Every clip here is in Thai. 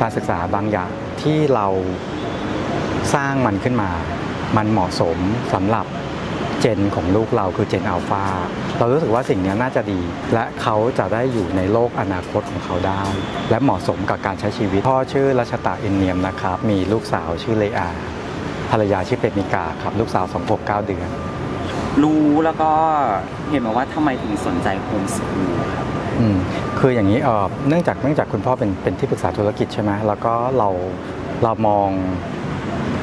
การศึกษาบางอย่างที่เราสร้างมันขึ้นมา มันเหมาะสมสำหรับเจนของลูกเราคือเจนอัลฟาเรารู้สึกว่าสิ่งนี้น่าจะดี และเขาจะได้อยู่ในโลกอนาคตของเขาได้ และเหมาะสมกับการใช้ชีวิต พ่อชื่อรัชตาอินเนียมนะครับ มีลูกสาวชื่อเลอา ภรรยาชื่อเป็ดนิกาครับ ลูกสาวสองขวบเก้าเดือน รู้แล้วก็เห็นมาว่าทำไมถึงสนใจโฮมสคูลครับอืม คืออย่างนี้เนื่องจากเนื่องจากคุณพ่อเป็นเป็นที่ปรึกษาธุรกิจใช่ไหมแล้วก็เราเรามอง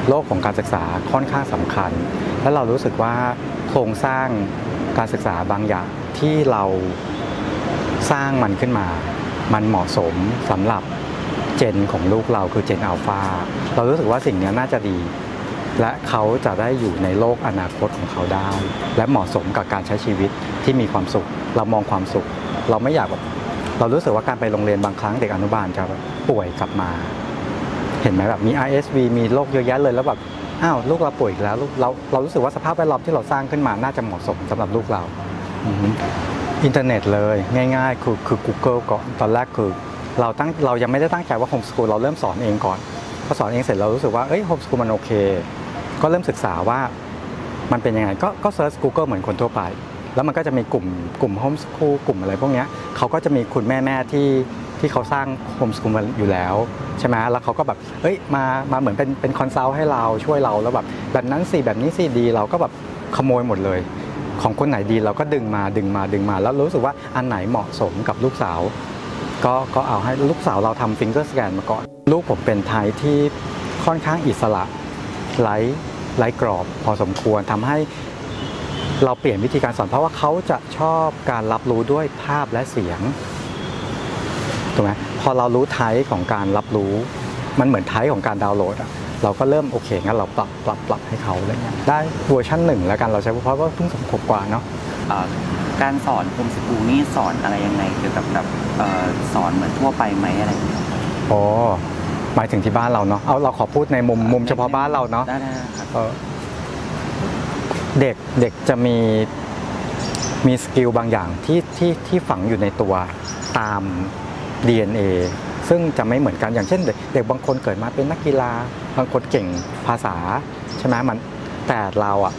โลกของการศึกษาค่อนข้างสำคัญ แล้วเรารู้สึกว่าโครงสร้างการศึกษาบางอย่างที่เราสร้างมันขึ้นมา มันเหมาะสมสำหรับเจนของลูกเราคือเจนอัลฟาเรารู้สึกว่าสิ่งนี้น่าจะดี และเขาจะได้อยู่ในโลกอนาคตของเขาได้ และเหมาะสมกับการใช้ชีวิตที่มีความสุข เรามองความสุข เราไม่อยากแบบ เรารู้สึกว่าการไปโรงเรียนบางครั้งเด็กอนุบาลจะแบป่วยกลับมา เห็นไหมแบบมี RSV มีโรคเยอะแยะเลยแล้วแบบอ้าวลูกเราป่วยอีกแล้วเราเรารู้สึกว่าสภาพแวดล้อมที่เราสร้างขึ้นมาน่าจะเหมาะสมสำหรับลูกเราอินเทอร์เน็ตเลยง่ายๆ คือคือ Google ก่อนตอนแรกคือเราตั้งเรายังไม่ได้ตั้งใจว่าโฮมส o ูลเราเริ่มสอนเองก่อนพอสอนเองเสร็จเรารู้สึกว่าเอ้ยโฮมส o ูลมันโอเค ก็เริ่มศึกษาว่ามันเป็นยังไงก็ก็ search Google เหมือนคนทั่วไป แล้วมันก็จะมีกลุ่มกลุ่มโฮมส o ูลกลุ่มอะไรพวกนี้เขาก็จะมีคุณแม่แม่ๆที่ที่เขาสร้างโฮมส o ูลมาอยู่แล้วใช่ไหมแล้วเขาก็แบบเอ้ยมามาเหมือนเป็นเป็น consult ให้เราช่วยเราแล้วแบบแบบนั้นสิแบบนี้สิดีเราก็แบบขโมยหมดเลย ของคนไหนดีเราก็ดึงมาดึงมาดึงมา แล้วรู้สึกว่าอันไหนเหมาะสมกับลูกสาว ก็ก็เอาให้ลูกสาวเราทำ finger scan มาก่อน ลูกผมเป็น type ที่ค่อนข้างอิสระไร้ไร้กรอบพอสมควรทำให้ เราเปลี่ยนวิธีการสอนเพราะว่าเขาจะชอบการรับรู้ด้วยภาพและเสียงถูกไหมพอเรารู้ type ของการรับรู้ มันเหมือน type ของการดาวน์โหลดอะเราก็เริ่มโอเคงั้นเราปรับปรับปรับให้เขาอะไรเงี้ยได้เวอร์ชันหนึ่งแล้วกันเราใช้เพราะว่าเพิ่งสามขวบกว่าเนาะเอ่อการสอน homeschool นี่สอนอะไรยังไงเกี่ยวกับแบบเอ่อสอนเหมือนทั่วไปไหมอะไรอย่างเงี้ยอ๋อหมายถึงที่บ้านเราเนาะเอาเราขอพูดในมุมมุมเฉพาะบ้านเราเนาะได้ได้ครับ เด็กเด็กจะมีมีสกิลบางอย่างที่ที่ที่ฝังอยู่ในตัวตาม DNA ซึ่งจะไม่เหมือนกันอย่างเช่น เด็กบางคนเกิดมาเป็นนักกีฬา บางคนเก่งภาษาใช่ไหมมันแต่เราอะ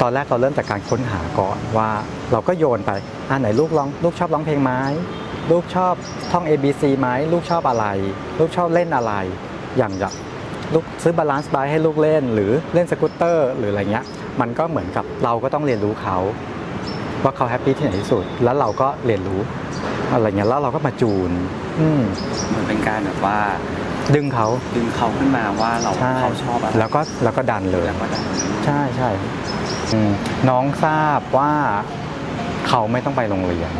ตอนแรกเราเริ่มจากการค้นหาก่อนว่าเราก็โยนไปอ่าไหนลูกร้องลูกชอบร้องเพลงไหมลูกชอบท่อง A B C ไหมลูกชอบอะไร ลูกชอบเล่นอะไร อย่างอย่าง ลูกซื้อ balance bike ให้ลูกเล่น หรือเล่นสกูตเตอร์หรืออะไรเงี้ย มันก็เหมือนกับเราก็ต้องเรียนรู้เขา ว่าเขา happy ที่ไหนที่สุด แล้วเราก็เรียนรู้อะไรเงี้ยแล้วเราก็มาจูน อืมเหมือนเป็นการแบบว่าดึงเขาดึงเขาขึ้นมาว่าเราใช่เขาชอบอะไรแล้วก็แล้วก็ดันเลย แล้วก็ดันใช่ใช่อืมน้องทราบว่าเขาไม่ต้องไปโรงเรียน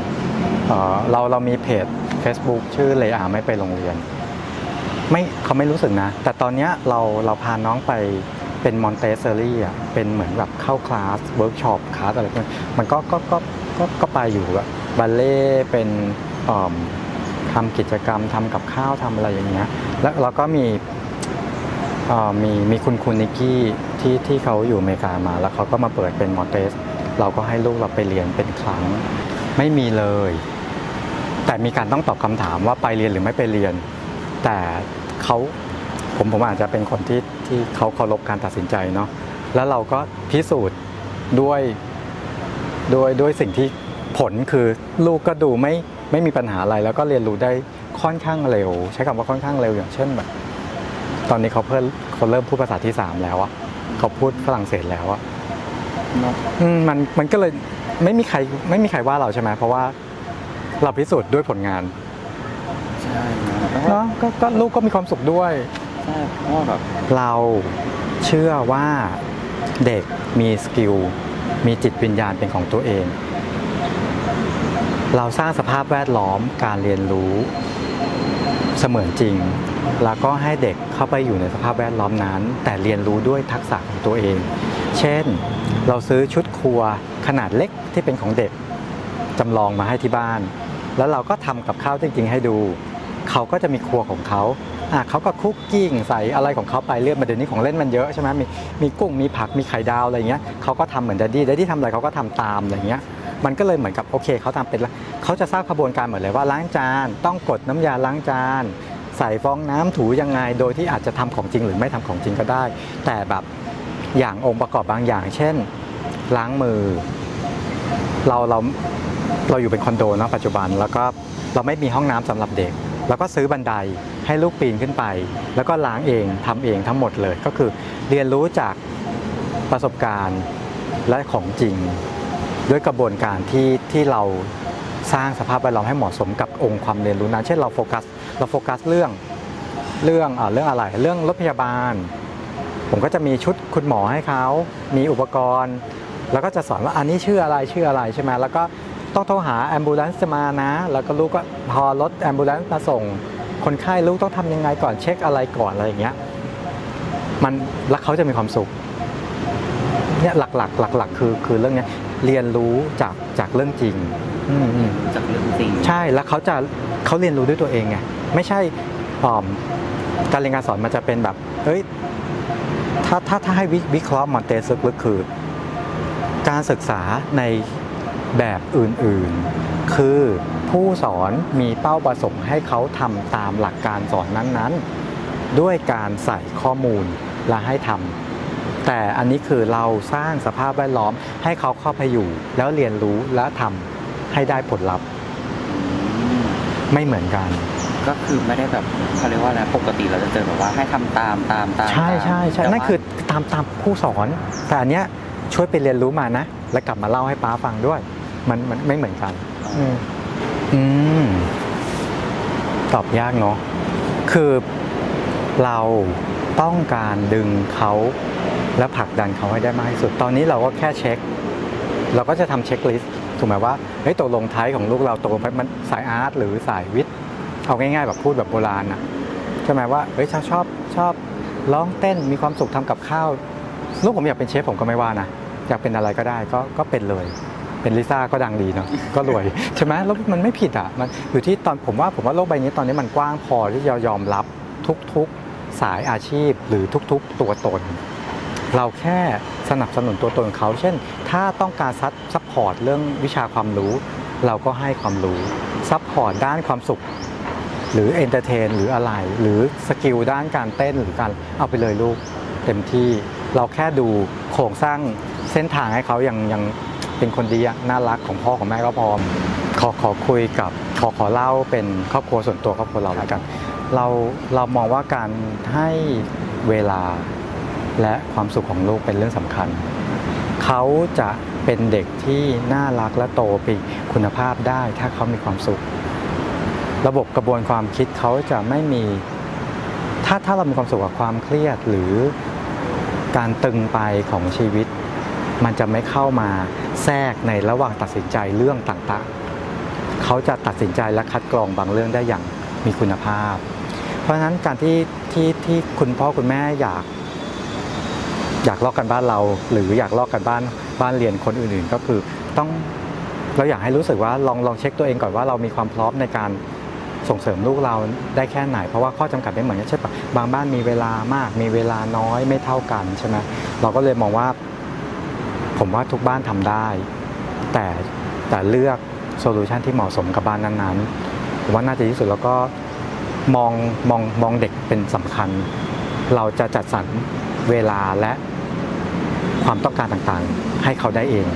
เอ่อเราเรามี page Facebook ชื่อเลอาไม่ไปโรงเรียน ไม่เขาไม่รู้สึกนะ แต่ตอนเนี้ยเราเราพาน้องไปเป็น Montessori อะเป็นเหมือนแบบเข้า class workshop class อะไรพวกนี้มันก็ก็ก็ก็ก็ไปอยู่อะบัลเลต์เป็นเอิ่มทำกิจกรรมทำกับข้าวทำอะไรอย่างเงี้ยแล้วเราก็มีอ่อมีมีคุณคุณนิกกี้ที่ที่เขาอยู่อเมริกามา แล้วเขาก็มาเปิดเป็นมอนเตส เราก็ให้ลูกเราไปเรียนเป็นครั้งไม่มีเลย แต่มีการต้องตอบคำถามว่าไปเรียนหรือไม่ไปเรียน แต่ เขาผมผมอาจจะเป็นคนที่ที่เขาเคารพการตัดสินใจเนาะแล้วเราก็พิสูจน์ด้วยด้วยด้วยสิ่งที่ผลคือลูกก็ดูไม่ไม่มีปัญหาอะไร แล้วก็เรียนรู้ได้ค่อนข้างเร็ว ใช้คำว่าค่อนข้างเร็วอย่างเช่นแบบ ตอนนี้เขาเพิ่มเขาเริ่มพูดภาษาที่สามแล้วอะเขาพูดฝรั่งเศสแล้วอะเนาะมันมันก็เลยไม่มีใครไม่มีใครว่าเราใช่ไหมเพราะว่าเราพิสูจน์ด้วยผลงาน ใช่นะแล้วก็เนาะก็ก็ลูกก็มีความสุขด้วย ใช่เพราะว่าแบบเราเชื่อว่าเด็กมีสกิล มีจิตวิญญาณเป็นของตัวเอง เราสร้างสภาพแวดล้อมการเรียนรู้เสมือนจริง แล้วก็ให้เด็กเข้าไปอยู่ในสภาพแวดล้อมนั้น แต่เรียนรู้ด้วยทักษะของตัวเอง เช่น เราซื้อชุดครัวขนาดเล็กที่เป็นของเด็กจำลองมาให้ที่บ้าน แล้วเราก็ทำกับข้าวจริงๆให้ดู เขาก็จะมีครัวของเขาอะเขาก็คุกกิ้งใส่อะไรของเขาไปเรื่อยมาเดี๋ยวนี้ของเล่นมันเยอะใช่ไหมมีมีกุ้งมีผักมีไข่ดาวอะไรเงี้ยเขาก็ทำเหมือนดัดดี้ดัดดี้ทำอะไรเขาก็ทำตามอะไรเงี้ยมันก็เลยเหมือนกับโอเคเขาทำเป็นเขาจะทราบขบวนการเหมดเลยว่าล้างจานต้องกดน้ำยาล้างจานใใส่ฟองน้ำถูยังไง โดยที่อาจจะทำของจริงหรือไม่ทำของจริงก็ได้ แต่แบบอย่างองค์ประกอบบางอย่าง เช่น ล้างมือ เราเราเราอยู่เป็นคอนโดเนาะปัจจุบัน แล้วก็เราไม่มีห้องน้ำสำหรับเด็ก แล้วก็ซื้อบันไดให้ลูกปีนขึ้นไป แล้วก็ล้างเองทำเองทั้งหมดเลย ก็คือเรียนรู้จากประสบการณ์และของจริง ด้วยกระบวนการที่ที่เราสร้างสภาพแวดล้อมให้เหมาะสมกับองค์ความเรียนรู้นั้นเช่นเราโฟกัสเราโฟกัสเรื่องเรื่องอ่าเรื่องอะไรเรื่องรถพยาบาล ผมก็จะมีชุดคุณหมอให้เขา มีอุปกรณ์ แล้วก็จะสอนว่าอันนี้ชื่ออะไรชื่ออะไรใช่ไหมแล้วก็ ต้องโทรหา ambulance จะมานะ แล้วก็ลูกก็พอรถ ambulance มาส่ง คนไข้ลูกต้องทำยังไงก่อนเช็คอะไรก่อนอะไรอย่างเงี้ยมันแล้วเขาจะมีความสุขเนี่ยหลักๆหลักๆคือคือเรื่องเนี้ยเรียนรู้จากจากเรื่องจริงอืมอืมจากเรื่องจริง ใช่แล้วเขาจะเขาเรียนรู้ด้วยตัวเองไงไม่ใช่อ่อมการเรียนการสอนมันจะเป็นแบบเอ้ยถ้าถ้าถ้าให้วิวิเคราะห์ Montes ลึกๆคือ การศึกษาใน แบบอื่นๆ คือผู้สอนมีเป้าประสงค์ให้เขาทำตามหลักการสอนนั้นๆ ด้วยการใส่ข้อมูลและให้ทำแต่อันนี้คือเราสร้างสภาพแวดล้อมให้เขาเข้าไปอยู่ แล้วเรียนรู้และทำให้ได้ผลลัพธ์อืมไม่เหมือนกัน ก็คือไม่ได้แบบเขาเรียกว่าอะไรปกติเราจะเจอแบบว่าให้ทำตามตามตามใช่ใช่ใช่แต่ว่านั่นคือตามตามผู้สอน แต่อันเนี้ยช่วยไปเรียนรู้มานะ แล้วกลับมาเล่าให้ป้าฟังด้วย มันมันไม่เหมือนกัน อืมอืมตอบยากเนาะคือเราต้องการดึงเขาและผลักดันเขาให้ได้มากที่สุด ตอนนี้เราก็แค่เช็ค เราก็จะทำเช็คลิสต์ถูกไหมว่าเฮ้ยตกลงท้ายของลูกเราตกลงไปมันสายอาร์ตหรือสายวิทย์เอาง่ายๆแบบพูดแบบโบราณนะใช่ไหมว่าเฮ้ยชอบชอบชอบร้องเต้นมีความสุขทำกับข้าว ลูกผมอยากเป็นเชฟผมก็ไม่ว่านะอยากเป็นอะไรก็ได้ก็ก็เป็นเลย เป็นลิซ่าก็ดังดีเนาะก็รวยใช่ไหมแล้วมันไม่ผิดอะมันอยู่ที่ตอนผมว่าผมว่าโลกใบนี้ตอนนี้มันกว้างพอที่จะยอมรับทุกๆสายอาชีพหรือทุกๆตัวตน เราแค่สนับสนุนตัวตนเขา เช่น ถ้าต้องการซัพ support เรื่องวิชาความรู้ เราก็ให้ความรู้support ด้านความสุข หรือ entertain หรืออะไร หรือ skill ด้านการเต้นหรือการเอาไปเลยลูกเต็มที่เราแค่ดูโครงสร้างเส้นทางให้เขายังยัง เป็นคนดีน่ารักของพ่อของแม่ก็พอขอขอคุยกับขอขอเล่าเป็นครอบครัวส่วนตัวครอบครัวเราแล้วกัน เราเรามองว่าการให้เวลาและความสุขของลูกเป็นเรื่องสำคัญ เขาจะเป็นเด็กที่น่ารักและโตไปคุณภาพได้ถ้าเขามีความสุข ระบบกระบวนความคิดเขาจะไม่มี ถ้าถ้าเรามีความสุขกับความเครียดหรือการตึงไปของชีวิต มันจะไม่เข้ามาแทรกในระหว่างตัดสินใจเรื่องต่างๆ เขาจะตัดสินใจและคัดกรองบางเรื่องได้อย่างมีคุณภาพ เพราะฉะนั้นการที่ที่ที่คุณพ่อคุณแม่อยาก อยากลอกกันบ้านเรา หรืออยากลอกกันบ้านบ้านเรียนคนอื่นๆ ก็คือต้องเราอยากให้รู้สึกว่าลองลองเช็คตัวเองก่อนว่าเรามีความพร้อมในการส่งเสริมลูกเราได้แค่ไหน เพราะว่าข้อจำกัดไม่เหมือนกันใช่ปะบางบ้านมีเวลามาก มีเวลาน้อยไม่เท่ากันใช่ไหมเราก็เลยมองว่า ผมว่าทุกบ้านทำได้ แต่แต่เลือกโซลูชันที่เหมาะสมกับบ้านนั้นๆผมว่าน่าจะที่สุดแล้วก็มองมองมองเด็กเป็นสำคัญ เราจะจัดสรรเวลาและความต้องการต่างๆ ให้เขาได้เอง